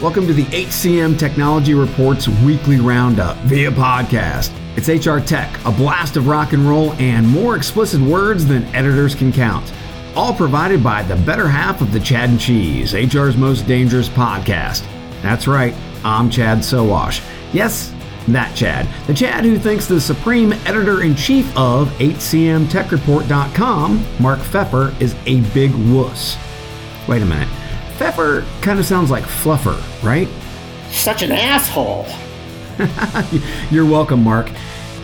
Welcome to the HCM Technology Reports weekly roundup via podcast. It's HR Tech, a blast of rock and roll and more explicit words than editors can count. All provided by the better half of the Chad and Cheese, HR's most dangerous podcast. That's right, I'm Chad Sowash. Yes, that Chad. The Chad who thinks the supreme editor in chief of HCMTechReport.com, Mark Feffer, is a big wuss. Wait a minute. Feffer kind of sounds like Fluffer, right? Such an asshole. You're welcome, Mark.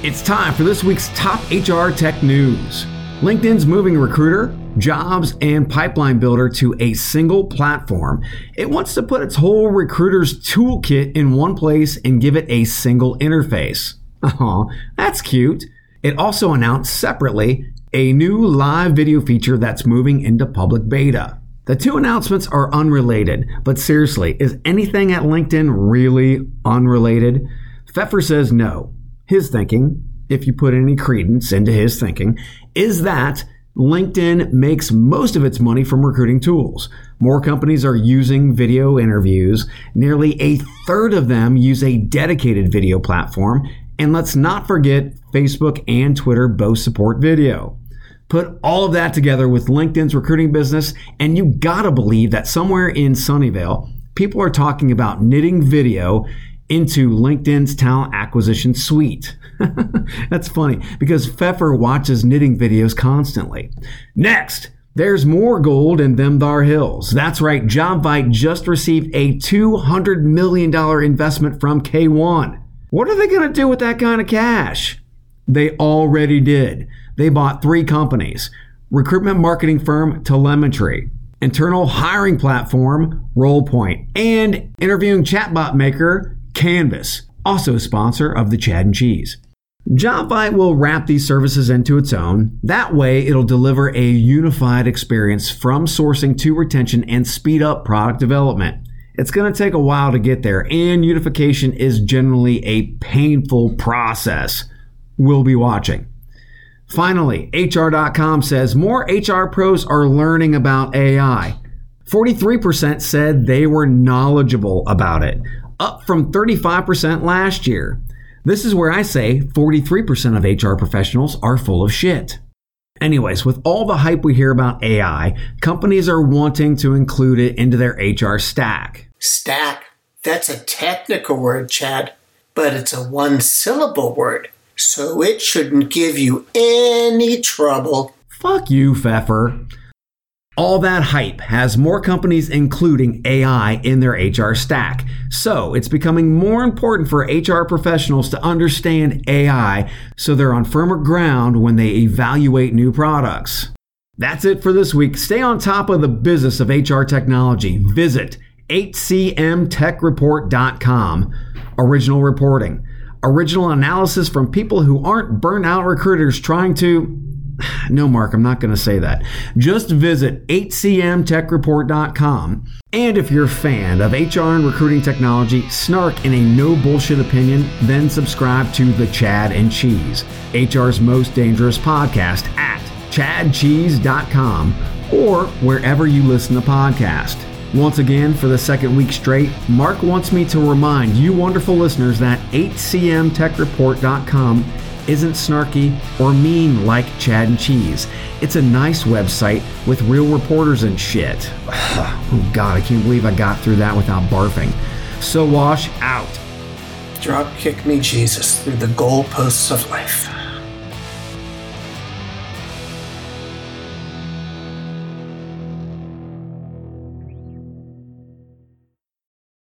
It's time for this week's top HR tech news. LinkedIn's moving recruiter, jobs, and pipeline builder to a single platform. It wants to put its whole recruiter's toolkit in one place and give it a single interface. Oh, that's cute. It also announced separately a new live video feature that's moving into public beta. The two announcements are unrelated, but seriously, is anything at LinkedIn really unrelated? Feffer says no. His thinking, if you put any credence into his thinking, is that LinkedIn makes most of its money from recruiting tools. More companies are using video interviews. Nearly a third of them use a dedicated video platform. And let's not forget, Facebook and Twitter both support video. Put all of that together with LinkedIn's recruiting business, and you gotta believe that somewhere in Sunnyvale, people are talking about knitting video into LinkedIn's talent acquisition suite. That's funny because Feffer watches knitting videos constantly. Next, there's more gold in them thar hills. That's right, JobVite just received a $200 million investment from K1. What are they going to do with that kind of cash? They already did. They bought three companies recruitment marketing firm Talemetry, internal hiring platform Rolepoint, and interviewing chatbot maker Canvas, also a sponsor of the Chad and Cheese. JobVite will wrap these services into its own. That way, it'll deliver a unified experience from sourcing to retention and speed up product development. It's going to take a while to get there, and unification is generally a painful process. We'll be watching. Finally, HR.com says more HR pros are learning about AI. 43% said they were knowledgeable about it, up from 35% last year. This is where I say 43% of HR professionals are full of shit. Anyways, with all the hype we hear about AI, companies are wanting to include it into their HR stack. Stack? That's a technical word, Chad, but it's a one syllable word so it shouldn't give you any trouble. Fuck you, Feffer. All that hype has more companies including AI in their HR stack. So it's becoming more important for HR professionals to understand AI so they're on firmer ground when they evaluate new products. That's it for this week. Stay on top of the business of HR technology. Visit hcmtechreport.com. Original reporting original analysis from people who aren't burnout recruiters trying to. No, Mark, I'm not going to say that. Just visit hcmtechreport.com. And if you're a fan of HR and recruiting technology, snark in a no bullshit opinion, then subscribe to The Chad and Cheese, HR's most dangerous podcast at chadcheese.com or wherever you listen to podcasts. Once again, for the second week straight, Mark wants me to remind you wonderful listeners that hcmtechreport.com isn't snarky or mean like Chad and Cheese. It's a nice website with real reporters and shit. Oh god, I can't believe I got through that without barfing. Sowash out. Drop kick me, Jesus, through the goalposts of life.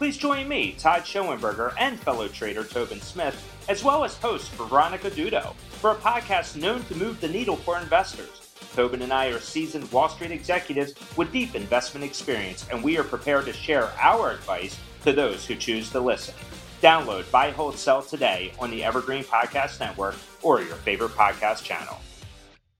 Please join me, Todd Schoenberger, and fellow trader Tobin Smith, as well as host Veronica Dudo, for a podcast known to move the needle for investors. Tobin and I are seasoned Wall Street executives with deep investment experience, and we are prepared to share our advice to those who choose to listen. Download Buy, Hold, Sell today on the Evergreen Podcast Network or your favorite podcast channel.